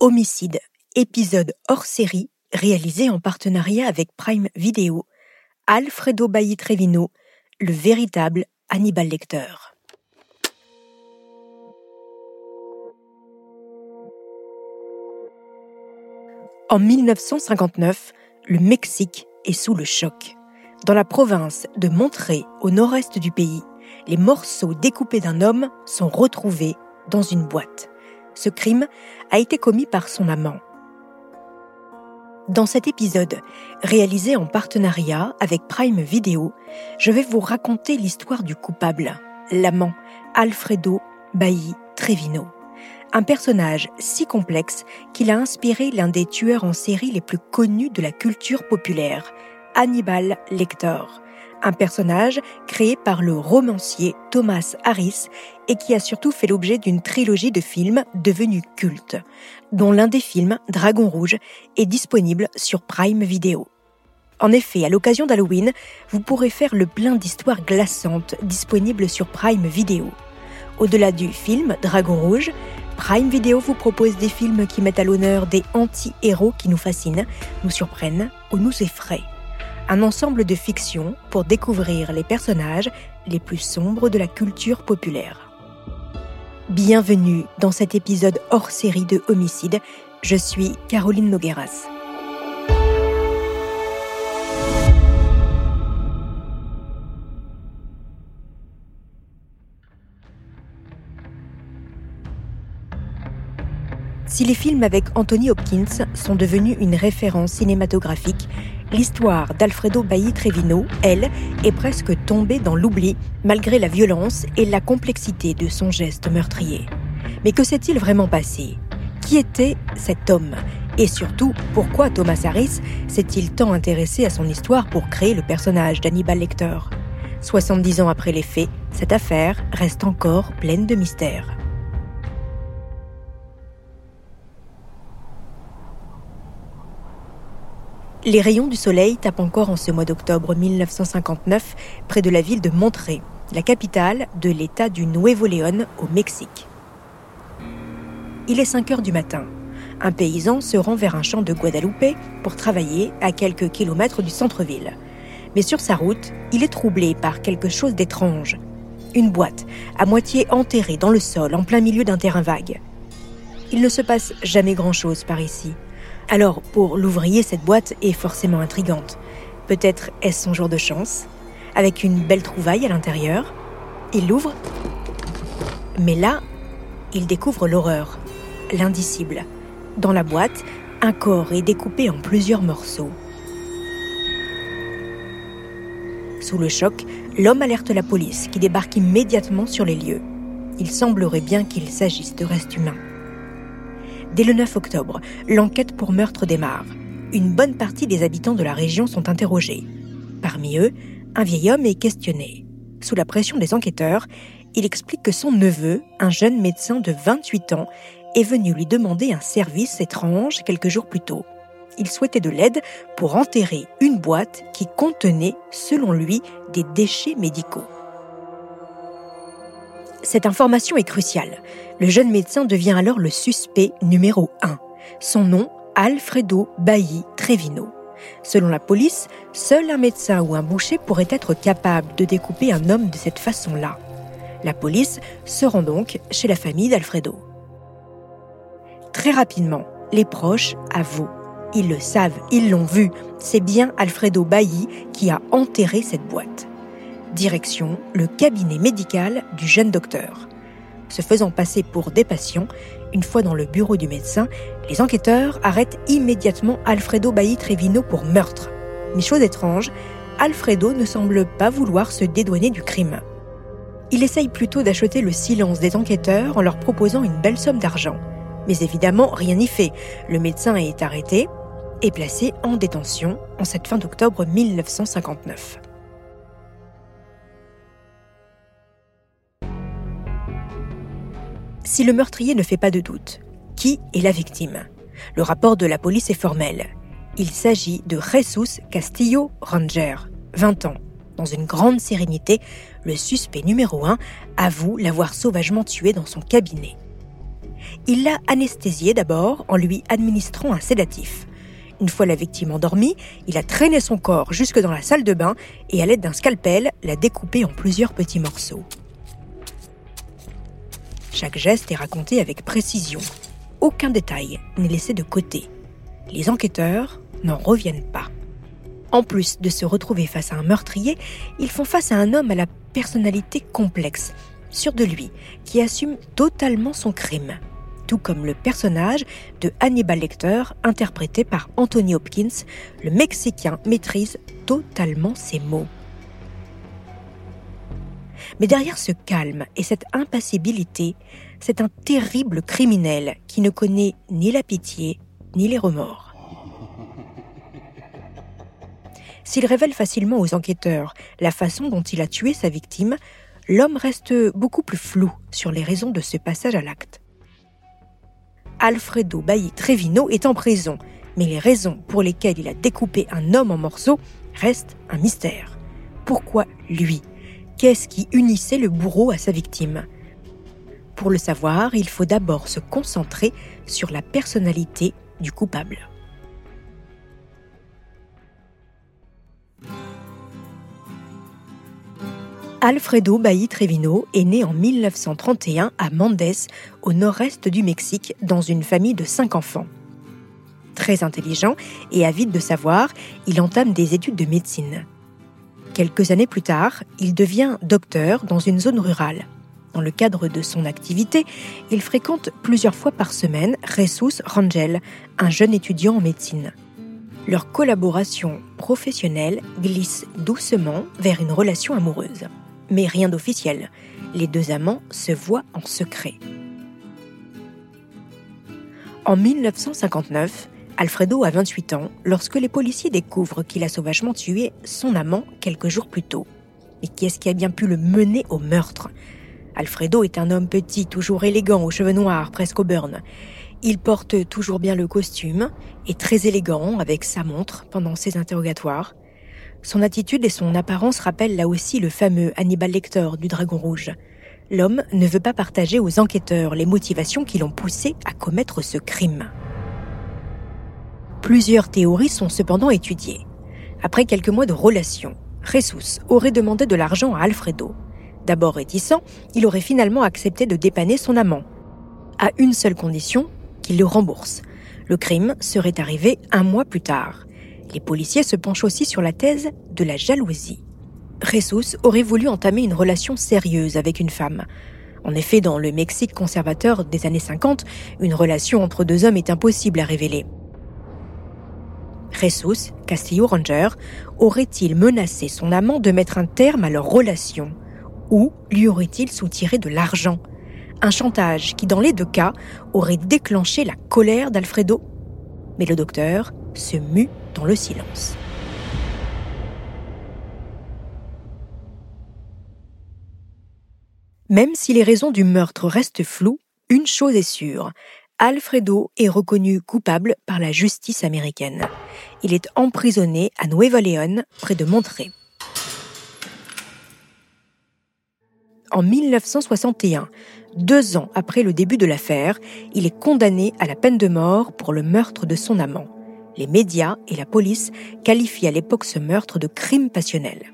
Homicide, épisode hors série, réalisé en partenariat avec Prime Video, Alfredo Bailly Trevino, le véritable Hannibal Lecter. En 1959, le Mexique est sous le choc. Dans la province de Monterrey, au nord-est du pays, les morceaux découpés d'un homme sont retrouvés dans une boîte. Ce crime a été commis par son amant. Dans cet épisode, réalisé en partenariat avec Prime Video, je vais vous raconter l'histoire du coupable, l'amant Alfredo Bailly Trevino. Un personnage si complexe qu'il a inspiré l'un des tueurs en série les plus connus de la culture populaire, Hannibal Lecter, un personnage créé par le romancier Thomas Harris et qui a surtout fait l'objet d'une trilogie de films devenus cultes, dont l'un des films, Dragon Rouge, est disponible sur Prime Video. En effet, à l'occasion d'Halloween, vous pourrez faire le plein d'histoires glaçantes disponibles sur Prime Video. Au-delà du film Dragon Rouge, Prime Video vous propose des films qui mettent à l'honneur des anti-héros qui nous fascinent, nous surprennent ou nous effraient un ensemble de fictions pour découvrir les personnages les plus sombres de la culture populaire. Bienvenue dans cet épisode hors série de Homicide. Je suis Caroline Nogueras. Si les films avec Anthony Hopkins sont devenus une référence cinématographique, L'histoire d'Alfredo Bailly Trevino, elle, est presque tombée dans l'oubli malgré la violence et la complexité de son geste meurtrier. Mais que s'est-il vraiment passé? Qui était cet homme? Et surtout, pourquoi Thomas Harris s'est-il tant intéressé à son histoire pour créer le personnage d'Hannibal Lecter? 70 ans après les faits, cette affaire reste encore pleine de mystères. Les rayons du soleil tapent encore en ce mois d'octobre 1959 près de la ville de Monterrey, la capitale de l'État du Nuevo León au Mexique. Il est 5 heures du matin. Un paysan se rend vers un champ de Guadalupe pour travailler à quelques kilomètres du centre-ville. Mais sur sa route, il est troublé par quelque chose d'étrange. Une boîte, à moitié enterrée dans le sol en plein milieu d'un terrain vague. Il ne se passe jamais grand-chose par ici. Alors, pour l'ouvrier, cette boîte est forcément intrigante. Peut-être est-ce son jour de chance, avec une belle trouvaille à l'intérieur. Il l'ouvre, mais là, il découvre l'horreur, l'indicible. Dans la boîte, un corps est découpé en plusieurs morceaux. Sous le choc, l'homme alerte la police qui débarque immédiatement sur les lieux. Il semblerait bien qu'il s'agisse de restes humains. Dès le 9 octobre, l'enquête pour meurtre démarre. Une bonne partie des habitants de la région sont interrogés. Parmi eux, un vieil homme est questionné. Sous la pression des enquêteurs, il explique que son neveu, un jeune médecin de 28 ans, est venu lui demander un service étrange quelques jours plus tôt. Il souhaitait de l'aide pour enterrer une boîte qui contenait, selon lui, des déchets médicaux. Cette information est cruciale. Le jeune médecin devient alors le suspect numéro 1. Son nom, Alfredo Bailly Trevino. Selon la police, seul un médecin ou un boucher pourrait être capable de découper un homme de cette façon-là. La police se rend donc chez la famille d'Alfredo. Très rapidement, les proches avouent. Ils le savent, ils l'ont vu. C'est bien Alfredo Bailly qui a enterré cette boîte. Direction le cabinet médical du jeune docteur. Se faisant passer pour des patients, une fois dans le bureau du médecin, les enquêteurs arrêtent immédiatement Alfredo Bailly Trevino pour meurtre. Mais chose étrange, Alfredo ne semble pas vouloir se dédouaner du crime. Il essaye plutôt d'acheter le silence des enquêteurs en leur proposant une belle somme d'argent. Mais évidemment, rien n'y fait. Le médecin est arrêté et placé en détention en cette fin d'octobre 1959. Si le meurtrier ne fait pas de doute, qui est la victime? Le rapport de la police est formel. Il s'agit de Jesus Castillo Ranger, 20 ans. Dans une grande sérénité, le suspect numéro 1 avoue l'avoir sauvagement tué dans son cabinet. Il l'a anesthésiée d'abord en lui administrant un sédatif. Une fois la victime endormie, il a traîné son corps jusque dans la salle de bain et à l'aide d'un scalpel l'a découpé en plusieurs petits morceaux. Chaque geste est raconté avec précision. Aucun détail n'est laissé de côté. Les enquêteurs n'en reviennent pas. En plus de se retrouver face à un meurtrier, ils font face à un homme à la personnalité complexe, sûr de lui, qui assume totalement son crime, tout comme le personnage de Hannibal Lecter, interprété par Anthony Hopkins, le Mexicain maîtrise totalement ses mots. Mais derrière ce calme et cette impassibilité, c'est un terrible criminel qui ne connaît ni la pitié ni les remords. S'il révèle facilement aux enquêteurs la façon dont il a tué sa victime, l'homme reste beaucoup plus flou sur les raisons de ce passage à l'acte. Alfredo Bailly Trevino est en prison, mais les raisons pour lesquelles il a découpé un homme en morceaux restent un mystère. Pourquoi lui Qu'est-ce qui unissait le bourreau à sa victime Pour le savoir, il faut d'abord se concentrer sur la personnalité du coupable. Alfredo Bailly Trevino est né en 1931 à Mendes, au nord-est du Mexique, dans une famille de cinq enfants. Très intelligent et avide de savoir, il entame des études de médecine. Quelques années plus tard, il devient docteur dans une zone rurale. Dans le cadre de son activité, il fréquente plusieurs fois par semaine Jesus Rangel, un jeune étudiant en médecine. Leur collaboration professionnelle glisse doucement vers une relation amoureuse mais rien d'officiel. Les deux amants se voient en secret. En 1959, Alfredo a 28 ans lorsque les policiers découvrent qu'il a sauvagement tué son amant quelques jours plus tôt. Et qui est-ce qui a bien pu le mener au meurtre? Alfredo est un homme petit, toujours élégant, aux cheveux noirs, presque au burn. Il porte toujours bien le costume, et très élégant avec sa montre pendant ses interrogatoires. Son attitude et son apparence rappellent là aussi le fameux Hannibal Lecter du Dragon Rouge. L'homme ne veut pas partager aux enquêteurs les motivations qui l'ont poussé à commettre ce crime. Plusieurs théories sont cependant étudiées. Après quelques mois de relation, Jesus aurait demandé de l'argent à Alfredo. D'abord réticent, il aurait finalement accepté de dépanner son amant, à une seule condition, qu'il le rembourse. Le crime serait arrivé un mois plus tard. Les policiers se penchent aussi sur la thèse de la jalousie. Jesus aurait voulu entamer une relation sérieuse avec une femme. En effet, dans le Mexique conservateur des années 50, une relation entre deux hommes est impossible à révéler. Jesus, Castillo Ranger, aurait-il menacé son amant de mettre un terme à leur relation Ou lui aurait-il soutiré de l'argent? Un chantage qui, dans les deux cas, aurait déclenché la colère d'Alfredo Mais le docteur se mue dans le silence. Même si les raisons du meurtre restent floues, une chose est sûre, Alfredo est reconnu coupable par la justice américaine. Il est emprisonné à Nueva León, près de Monterrey. En 1961, deux ans après le début de l'affaire, il est condamné à la peine de mort pour le meurtre de son amant les médias et la police qualifient à l'époque ce meurtre de crime passionnel.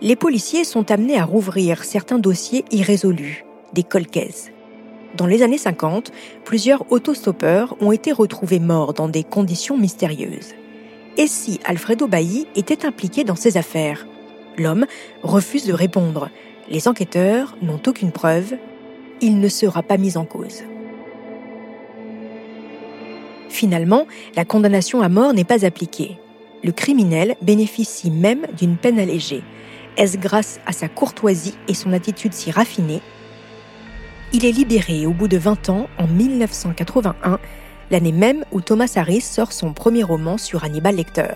Les policiers sont amenés à rouvrir certains dossiers irrésolus, des colcaises. Dans les années 50, plusieurs autostoppeurs ont été retrouvés morts dans des conditions mystérieuses. Et si Alfredo Bailly était impliqué dans ces affaires? L'homme refuse de répondre. Les enquêteurs n'ont aucune preuve. Il ne sera pas mis en cause. Finalement, la condamnation à mort n'est pas appliquée. Le criminel bénéficie même d'une peine allégée. Est-ce grâce à sa courtoisie et son attitude si raffinée? Il est libéré au bout de 20 ans en 1981, l'année même où Thomas Harris sort son premier roman sur Hannibal Lecter.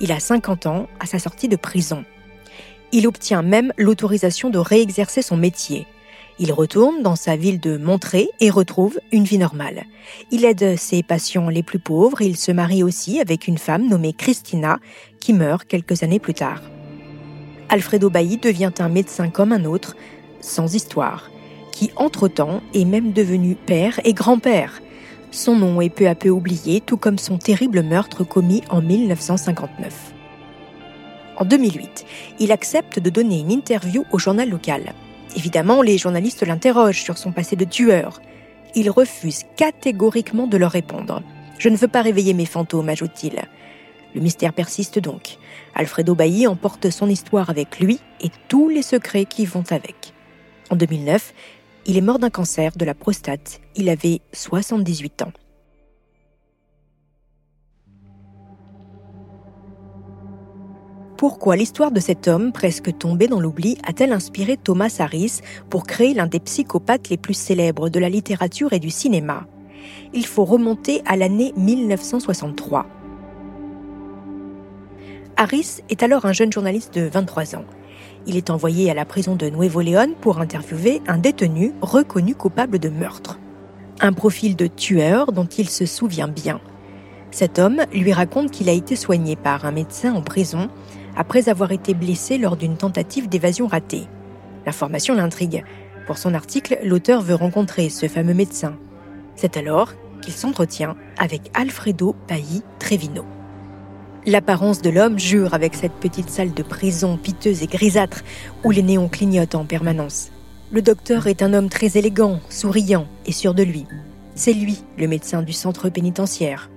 Il a 50 ans à sa sortie de prison. Il obtient même l'autorisation de réexercer son métier. Il retourne dans sa ville de Montré et retrouve une vie normale. Il aide ses patients les plus pauvres, il se marie aussi avec une femme nommée Christina, qui meurt quelques années plus tard. Alfredo Bailly devient un médecin comme un autre, sans histoire, qui entre-temps est même devenu père et grand-père. Son nom est peu à peu oublié, tout comme son terrible meurtre commis en 1959. En 2008, il accepte de donner une interview au journal local. Évidemment, les journalistes l'interrogent sur son passé de tueur. Il refuse catégoriquement de leur répondre. Je ne veux pas réveiller mes fantômes, ajoute-t-il. Le mystère persiste donc. Alfredo Bailly emporte son histoire avec lui et tous les secrets qui vont avec. En 2009, il est mort d'un cancer de la prostate. Il avait 78 ans. Pourquoi l'histoire de cet homme, presque tombé dans l'oubli, a-t-elle inspiré Thomas Harris pour créer l'un des psychopathes les plus célèbres de la littérature et du cinéma? Il faut remonter à l'année 1963. Harris est alors un jeune journaliste de 23 ans. Il est envoyé à la prison de Nuevo León pour interviewer un détenu reconnu coupable de meurtre. Un profil de tueur dont il se souvient bien. Cet homme lui raconte qu'il a été soigné par un médecin en prison après avoir été blessé lors d'une tentative d'évasion ratée. L'information l'intrigue. Pour son article, l'auteur veut rencontrer ce fameux médecin. C'est alors qu'il s'entretient avec Alfredo Pailly Trevino. L'apparence de l'homme jure avec cette petite salle de prison piteuse et grisâtre où les néons clignotent en permanence. Le docteur est un homme très élégant, souriant et sûr de lui. C'est lui, le médecin du centre pénitentiaire.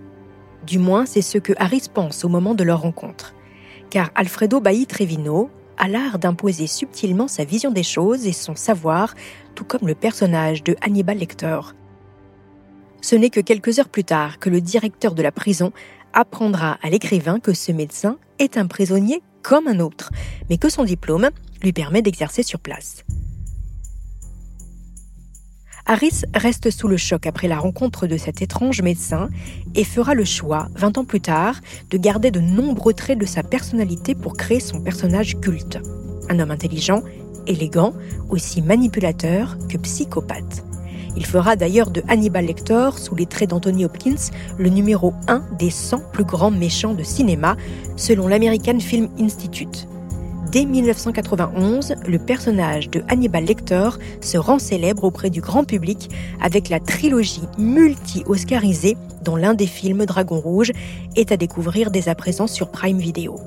Du moins, c'est ce que Harris pense au moment de leur rencontre car Alfredo Bailly Trevino a l'art d'imposer subtilement sa vision des choses et son savoir, tout comme le personnage de Hannibal Lecter. Ce n'est que quelques heures plus tard que le directeur de la prison apprendra à l'écrivain que ce médecin est un prisonnier comme un autre, mais que son diplôme lui permet d'exercer sur place. Harris reste sous le choc après la rencontre de cet étrange médecin et fera le choix, 20 ans plus tard, de garder de nombreux traits de sa personnalité pour créer son personnage culte. Un homme intelligent, élégant, aussi manipulateur que psychopathe. Il fera d'ailleurs de Hannibal Lecter, sous les traits d'Anthony Hopkins, le numéro 1 des 100 plus grands méchants de cinéma, selon l'American Film Institute. Dès 1991, le personnage de Hannibal Lecter se rend célèbre auprès du grand public avec la trilogie multi-oscarisée dont l'un des films Dragon Rouge est à découvrir dès à présent sur Prime Video.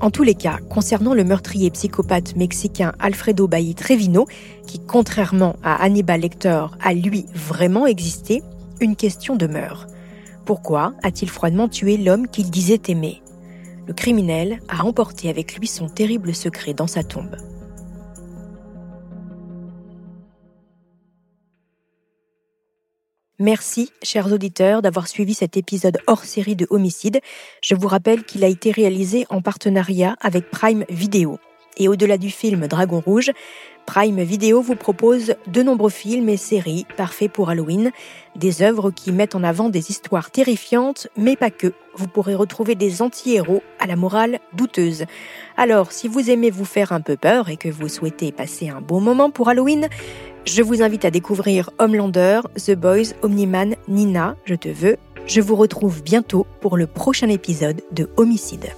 En tous les cas, concernant le meurtrier psychopathe mexicain Alfredo Bailly Trevino, qui contrairement à Hannibal Lecter a lui vraiment existé, une question demeure. Pourquoi a-t-il froidement tué l'homme qu'il disait aimer? Le criminel a emporté avec lui son terrible secret dans sa tombe. Merci, chers auditeurs, d'avoir suivi cet épisode hors série de Homicide. Je vous rappelle qu'il a été réalisé en partenariat avec Prime Video. Et au-delà du film Dragon Rouge, Prime Video vous propose de nombreux films et séries parfaits pour Halloween, des œuvres qui mettent en avant des histoires terrifiantes, mais pas que. Vous pourrez retrouver des anti-héros à la morale douteuse. Alors, si vous aimez vous faire un peu peur et que vous souhaitez passer un bon moment pour Halloween, je vous invite à découvrir Homelander, The Boys, Omniman, Nina, Je te veux. Je vous retrouve bientôt pour le prochain épisode de Homicide.